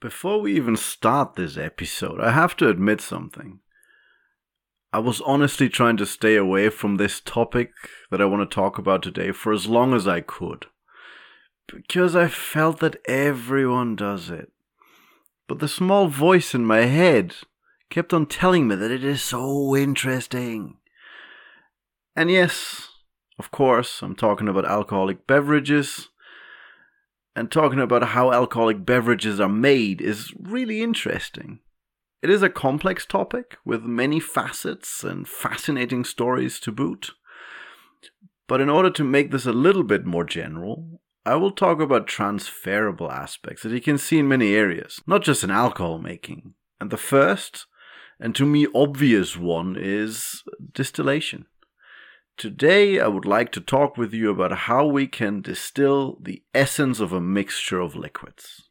Before we even start this episode, I have to admit something. I was honestly trying to stay away from this topic that I want to talk about today for as long as I could. Because I felt that everyone does it. But the small voice in my head kept on telling me that it is so interesting. And yes, of course, I'm talking about alcoholic beverages. And talking about how alcoholic beverages are made is really interesting. It is a complex topic with many facets and fascinating stories to boot. But in order to make this a little bit more general, I will talk about transferable aspects that you can see in many areas, not just in alcohol making. And the first, and to me obvious one, is distillation. Today, I would like to talk with you about how we can distill the essence of a mixture of liquids.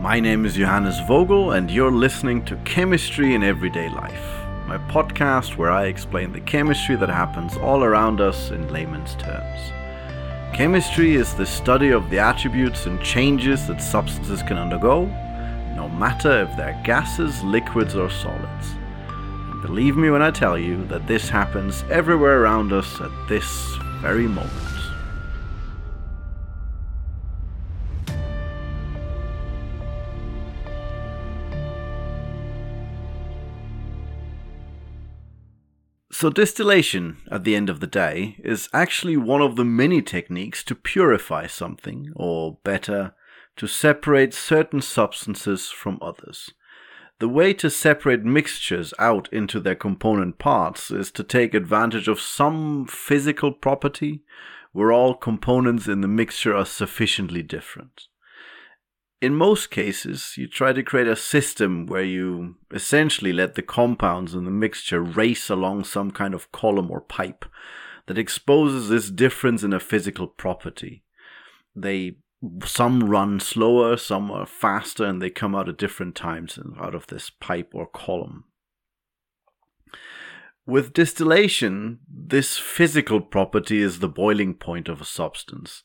My name is Johannes Vogel, and you're listening to Chemistry in Everyday Life, my podcast where I explain the chemistry that happens all around us in layman's terms. Chemistry is the study of the attributes and changes that substances can undergo, no matter if they're gases, liquids, or solids. Believe me when I tell you that this happens everywhere around us at this very moment. So, distillation, at the end of the day, is actually one of the many techniques to purify something, or better, to separate certain substances from others. The way to separate mixtures out into their component parts is to take advantage of some physical property where all components in the mixture are sufficiently different in most cases, you try to create a system where you essentially let the compounds in the mixture race along some kind of column or pipe that exposes this difference in a physical property. They some run slower, some are faster, and they come out at different times out of this pipe or column. With distillation, this physical property is the boiling point of a substance.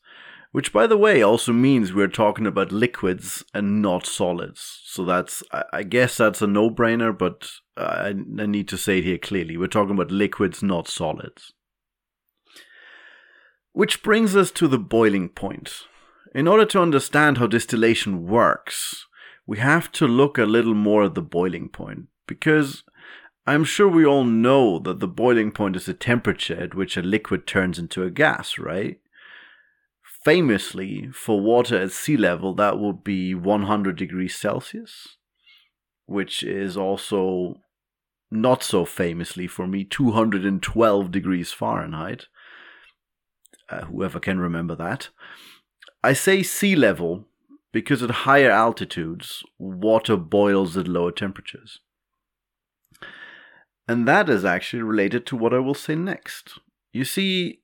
Which, by the way, also means we're talking about liquids and not solids. So that's, I guess that's a no brainer, but I need to say it here clearly. We're talking about liquids, not solids. Which brings us to the boiling point. In order to understand how distillation works, we have to look a little more at the boiling point, because I'm sure we all know that the boiling point is the temperature at which a liquid turns into a gas, right? famously for water at sea level, that would be 100 degrees Celsius, which is also not so famously for me 212 degrees Fahrenheit. Uh, whoever can remember that. I say sea level because at higher altitudes, water boils at lower temperatures. And that is actually related to what I will say next. You see,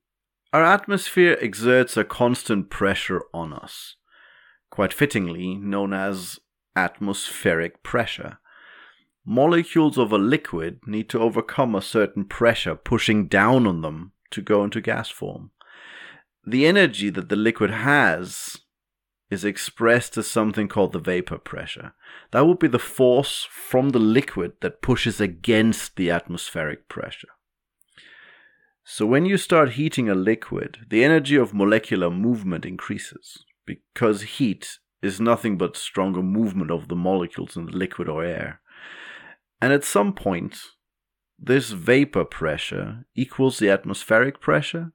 our atmosphere exerts a constant pressure on us, quite fittingly known as atmospheric pressure. Molecules of a liquid need to overcome a certain pressure pushing down on them to go into gas form. The energy that the liquid has is expressed as something called the vapor pressure. That would be the force from the liquid that pushes against the atmospheric pressure. So when you start heating a liquid, the energy of molecular movement increases because heat is nothing but stronger movement of the molecules in the liquid or air. And at some point, this vapor pressure equals the atmospheric pressure,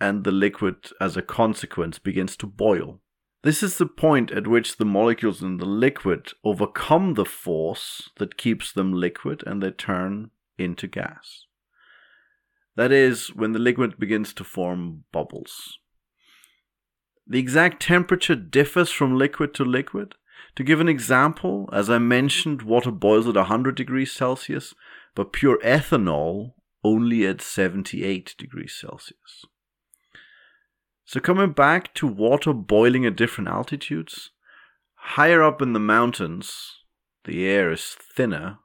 and the liquid, as a consequence, begins to boil. This is the point at which the molecules in the liquid overcome the force that keeps them liquid and they turn into gas. That is, when the liquid begins to form bubbles. The exact temperature differs from liquid to liquid. To give an example, as I mentioned, water boils at 100 degrees Celsius, but pure ethanol only at 78 degrees Celsius. So, coming back to water boiling at different altitudes, higher up in the mountains, the air is thinner,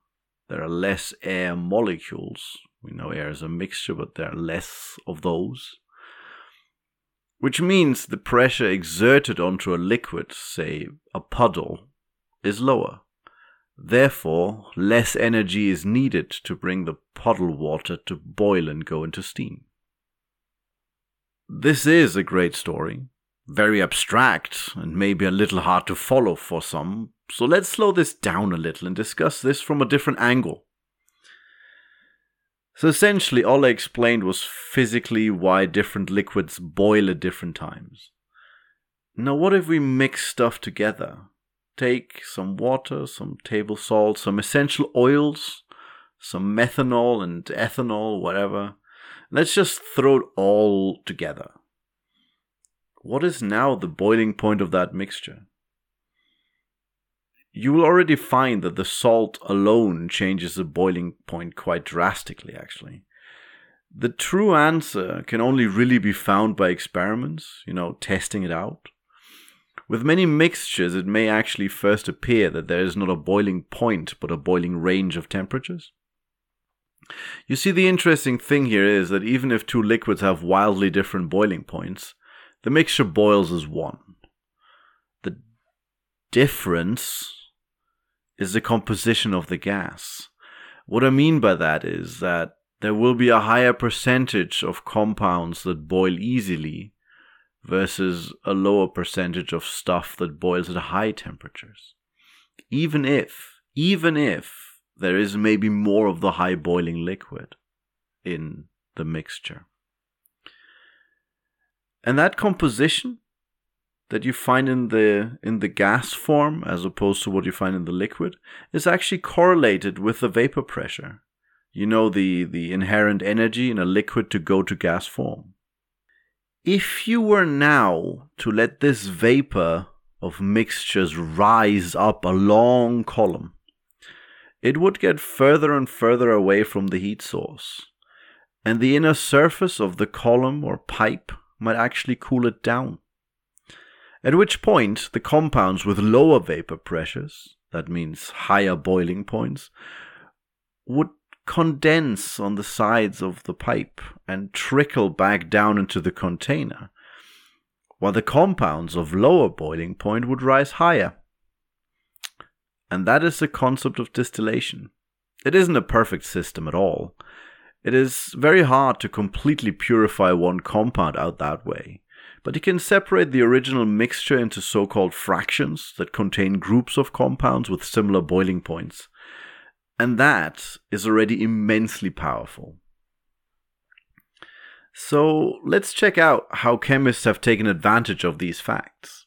there are less air molecules, we know air is a mixture, but there are less of those. which means the pressure exerted onto a liquid, say a puddle, is lower. Therefore, less energy is needed to bring the puddle water to boil and go into steam. This is a great story, very abstract and maybe a little hard to follow for some, so let's slow this down a little and discuss this from a different angle. So essentially, all I explained was physically why different liquids boil at different times. Now, what if we mix stuff together? Take some water, some table salt, some essential oils, some methanol and ethanol, whatever. Let's just throw it all together. What is now the boiling point of that mixture? you will already find that the salt alone changes the boiling point quite drastically, actually. The true answer can only really be found by experiments, you know, testing it out. With many mixtures, it may actually first appear that there is not a boiling point, but a boiling range of temperatures. You see, the interesting thing here is that even if two liquids have wildly different boiling points, the mixture boils as one. The difference is the composition of the gas. What I mean by that is that there will be a higher percentage of compounds that boil easily versus a lower percentage of stuff that boils at high temperatures. Even if, even if there is maybe more of the high boiling liquid in the mixture. And that composition that you find in the in the gas form as opposed to what you find in the liquid is actually correlated with the vapor pressure. You know the the inherent energy in a liquid to go to gas form. If you were now to let this vapor of mixtures rise up a long column, it would get further and further away from the heat source, and the inner surface of the column or pipe might actually cool it down at which point the compounds with lower vapor pressures, that means higher boiling points, would condense on the sides of the pipe and trickle back down into the container, while the compounds of lower boiling point would rise higher. And that is the concept of distillation. It isn't a perfect system at all. It is very hard to completely purify one compound out that way but you can separate the original mixture into so called fractions that contain groups of compounds with similar boiling points. And that is already immensely powerful. So let's check out how chemists have taken advantage of these facts.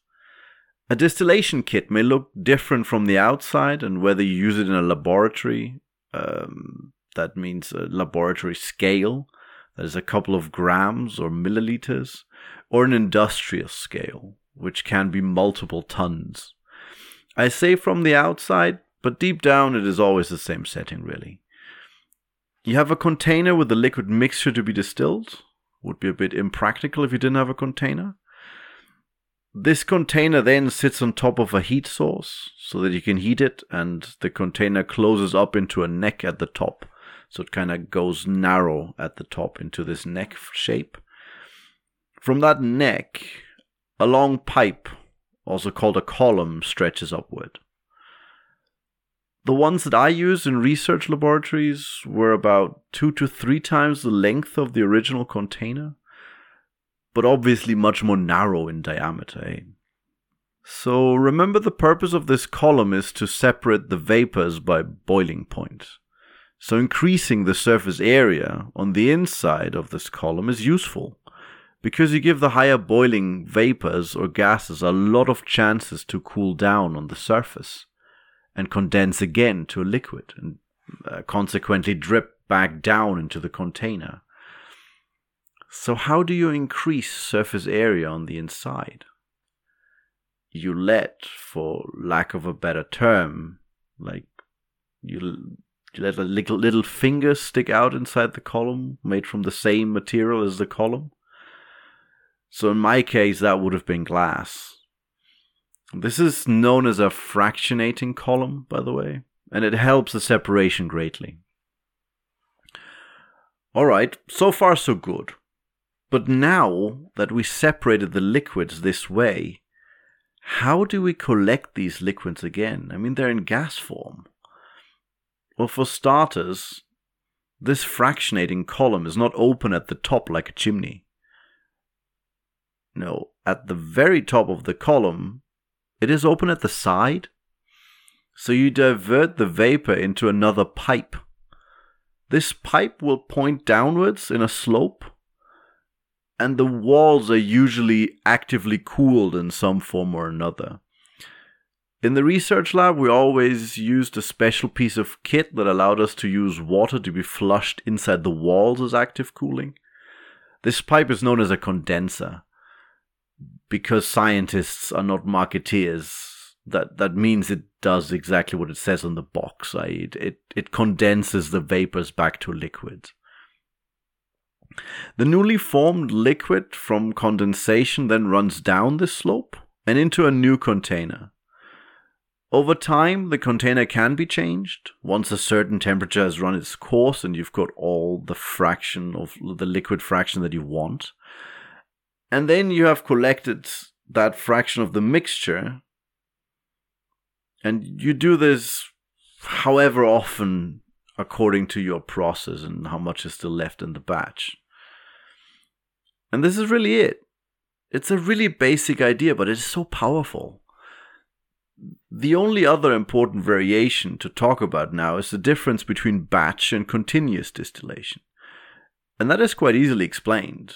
A distillation kit may look different from the outside, and whether you use it in a laboratory, um, that means a laboratory scale, that is a couple of grams or milliliters, or an industrial scale, which can be multiple tons. I say from the outside, but deep down it is always the same setting, really. You have a container with the liquid mixture to be distilled. Would be a bit impractical if you didn't have a container. This container then sits on top of a heat source so that you can heat it, and the container closes up into a neck at the top. So it kind of goes narrow at the top into this neck shape. From that neck, a long pipe, also called a column, stretches upward. The ones that I used in research laboratories were about two to three times the length of the original container, but obviously much more narrow in diameter. Eh? So remember the purpose of this column is to separate the vapors by boiling point. So increasing the surface area on the inside of this column is useful because you give the higher boiling vapors or gases a lot of chances to cool down on the surface and condense again to a liquid and uh, consequently drip back down into the container. So, how do you increase surface area on the inside? You let, for lack of a better term, like you, you let a little, little finger stick out inside the column made from the same material as the column so in my case, that would have been glass. This is known as a fractionating column, by the way, and it helps the separation greatly. Alright, so far so good. But now that we separated the liquids this way, how do we collect these liquids again? I mean, they're in gas form. Well, for starters, this fractionating column is not open at the top like a chimney. No, at the very top of the column, it is open at the side. So you divert the vapor into another pipe. This pipe will point downwards in a slope, and the walls are usually actively cooled in some form or another. In the research lab, we always used a special piece of kit that allowed us to use water to be flushed inside the walls as active cooling. This pipe is known as a condenser because scientists are not marketeers. That that means it does exactly what it says on the box. It, it, it condenses the vapors back to liquid. The newly formed liquid from condensation then runs down this slope and into a new container. Over time, the container can be changed once a certain temperature has run its course and you've got all the fraction of the liquid fraction that you want. And then you have collected that fraction of the mixture. And you do this however often according to your process and how much is still left in the batch. And this is really it. It's a really basic idea, but it's so powerful. The only other important variation to talk about now is the difference between batch and continuous distillation. And that is quite easily explained.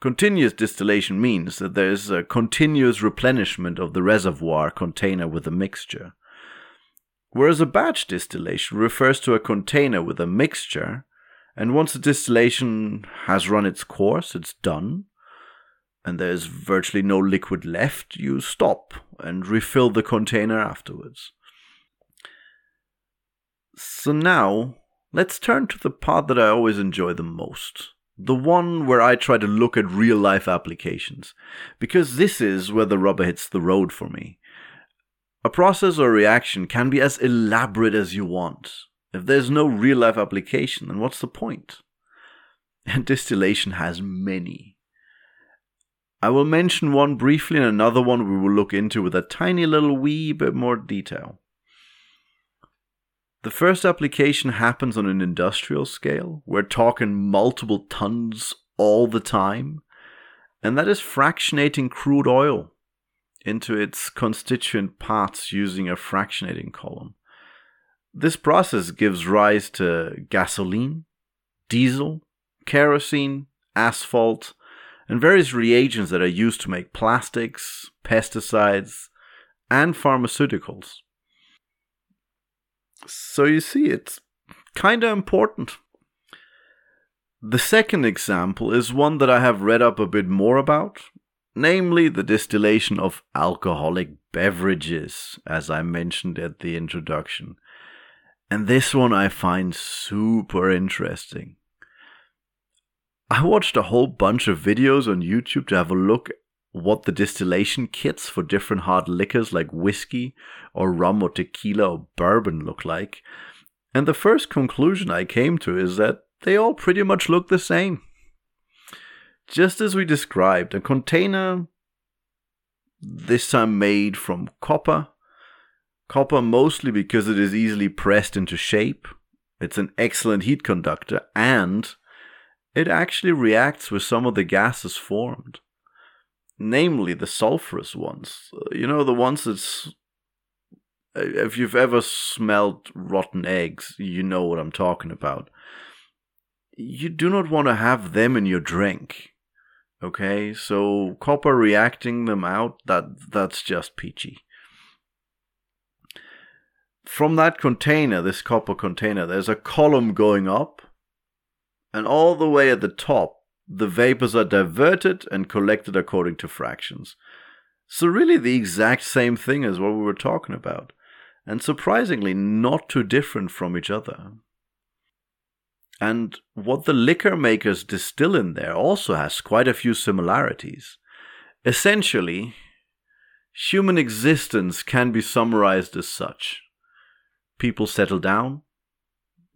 Continuous distillation means that there is a continuous replenishment of the reservoir container with a mixture. Whereas a batch distillation refers to a container with a mixture, and once the distillation has run its course, it's done, and there's virtually no liquid left, you stop and refill the container afterwards. So now, let's turn to the part that I always enjoy the most. The one where I try to look at real life applications. Because this is where the rubber hits the road for me. A process or reaction can be as elaborate as you want. If there's no real life application, then what's the point? And distillation has many. I will mention one briefly and another one we will look into with a tiny little wee bit more detail. The first application happens on an industrial scale. We're talking multiple tons all the time. And that is fractionating crude oil into its constituent parts using a fractionating column. This process gives rise to gasoline, diesel, kerosene, asphalt, and various reagents that are used to make plastics, pesticides, and pharmaceuticals. So you see, it's kind of important. The second example is one that I have read up a bit more about, namely the distillation of alcoholic beverages, as I mentioned at the introduction. And this one I find super interesting. I watched a whole bunch of videos on YouTube to have a look what the distillation kits for different hard liquors like whiskey or rum or tequila or bourbon look like. And the first conclusion I came to is that they all pretty much look the same. Just as we described, a container, this time made from copper. Copper mostly because it is easily pressed into shape. It's an excellent heat conductor and it actually reacts with some of the gases formed, namely the sulfurous ones. Uh, you know, the ones that's. Uh, if you've ever smelled rotten eggs, you know what I'm talking about. You do not want to have them in your drink. Okay, so copper reacting them out, that that's just peachy. From that container, this copper container, there's a column going up and all the way at the top, the vapors are diverted and collected according to fractions. So, really, the exact same thing as what we were talking about, and surprisingly, not too different from each other. And what the liquor makers distill in there also has quite a few similarities. Essentially, human existence can be summarized as such people settle down,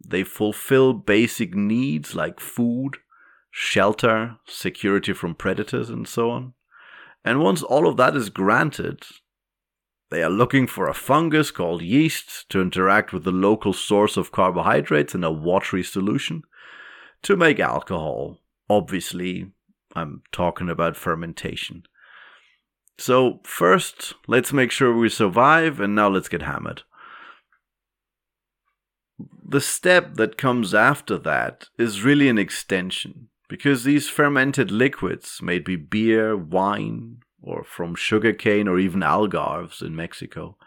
they fulfill basic needs like food, shelter, security from predators, and so on. And once all of that is granted, they are looking for a fungus called yeast to interact with the local source of carbohydrates in a watery solution to make alcohol. Obviously, I'm talking about fermentation. So, first, let's make sure we survive, and now let's get hammered. The step that comes after that is really an extension, because these fermented liquids, it be beer, wine, or from sugarcane or even agaves in Mexico,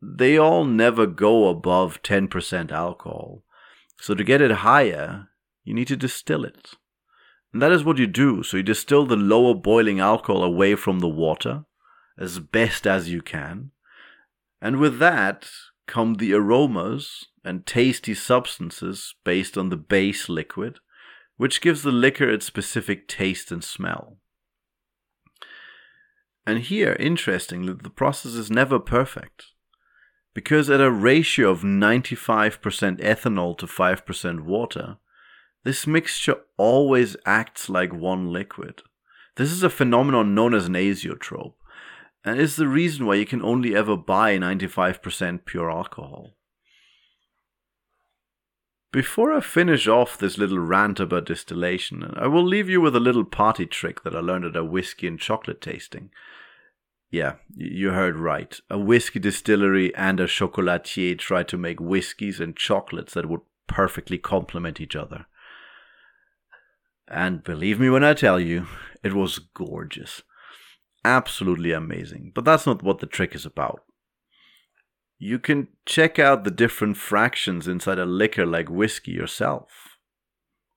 they all never go above 10% alcohol. So to get it higher, you need to distill it. And that is what you do. So you distill the lower boiling alcohol away from the water as best as you can. And with that come the aromas and tasty substances based on the base liquid, which gives the liquor its specific taste and smell. And here, interestingly, the process is never perfect. Because at a ratio of 95% ethanol to 5% water, this mixture always acts like one liquid. This is a phenomenon known as an azeotrope, and is the reason why you can only ever buy 95% pure alcohol. Before I finish off this little rant about distillation, I will leave you with a little party trick that I learned at a whiskey and chocolate tasting. Yeah, you heard right. A whiskey distillery and a chocolatier tried to make whiskies and chocolates that would perfectly complement each other. And believe me when I tell you, it was gorgeous. Absolutely amazing. But that's not what the trick is about you can check out the different fractions inside a liquor like whiskey yourself.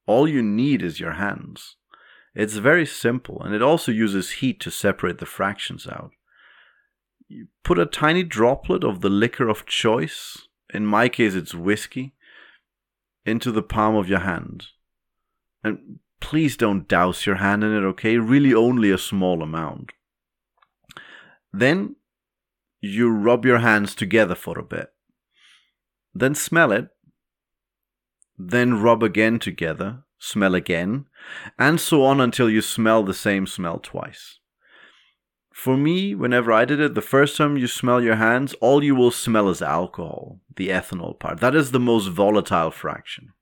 All you need is your hands. It's very simple and it also uses heat to separate the fractions out. You put a tiny droplet of the liquor of choice, in my case it's whiskey, into the palm of your hand. And please don't douse your hand in it, okay? Really only a small amount. Then you rub your hands together for a bit. Then smell it. Then rub again together, smell again, and so on until you smell the same smell twice. For me, whenever I did it, the first time you smell your hands, all you will smell is alcohol, the ethanol part. That is the most volatile fraction.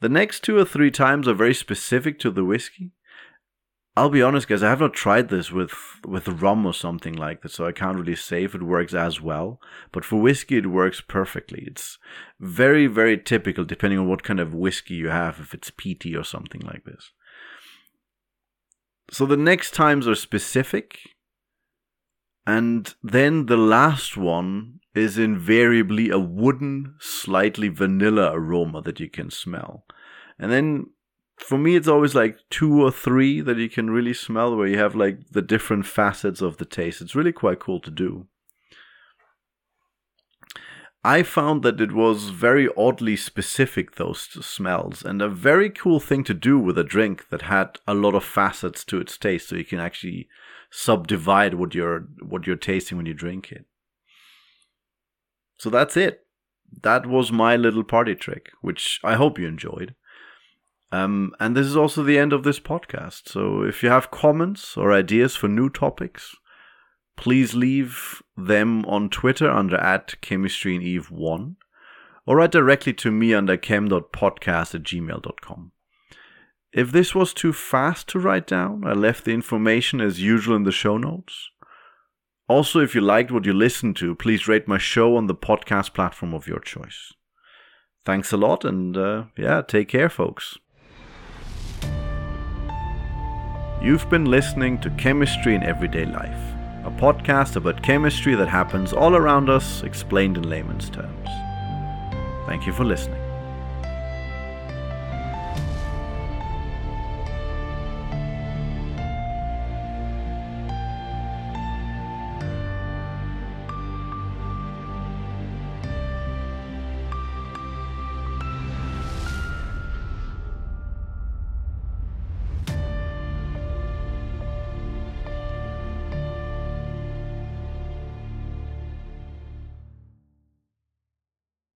The next two or three times are very specific to the whiskey, I'll be honest, guys. I have not tried this with with rum or something like that, so I can't really say if it works as well. But for whiskey, it works perfectly. It's very, very typical, depending on what kind of whiskey you have. If it's peaty or something like this. So the next times are specific, and then the last one is invariably a wooden, slightly vanilla aroma that you can smell. And then for me it's always like two or three that you can really smell where you have like the different facets of the taste. It's really quite cool to do. I found that it was very oddly specific those smells and a very cool thing to do with a drink that had a lot of facets to its taste so you can actually subdivide what you're what you're tasting when you drink it. So that's it. That was my little party trick which i hope you enjoyed um, and this is also the end of this podcast. So if you have comments or ideas for new topics, please leave them on Twitter under at chemistryandeve1 or write directly to me under chem.podcast at gmail.com. If this was too fast to write down, I left the information as usual in the show notes. Also, if you liked what you listened to, please rate my show on the podcast platform of your choice. Thanks a lot, and uh, yeah, take care, folks. You've been listening to Chemistry in Everyday Life, a podcast about chemistry that happens all around us, explained in layman's terms. Thank you for listening.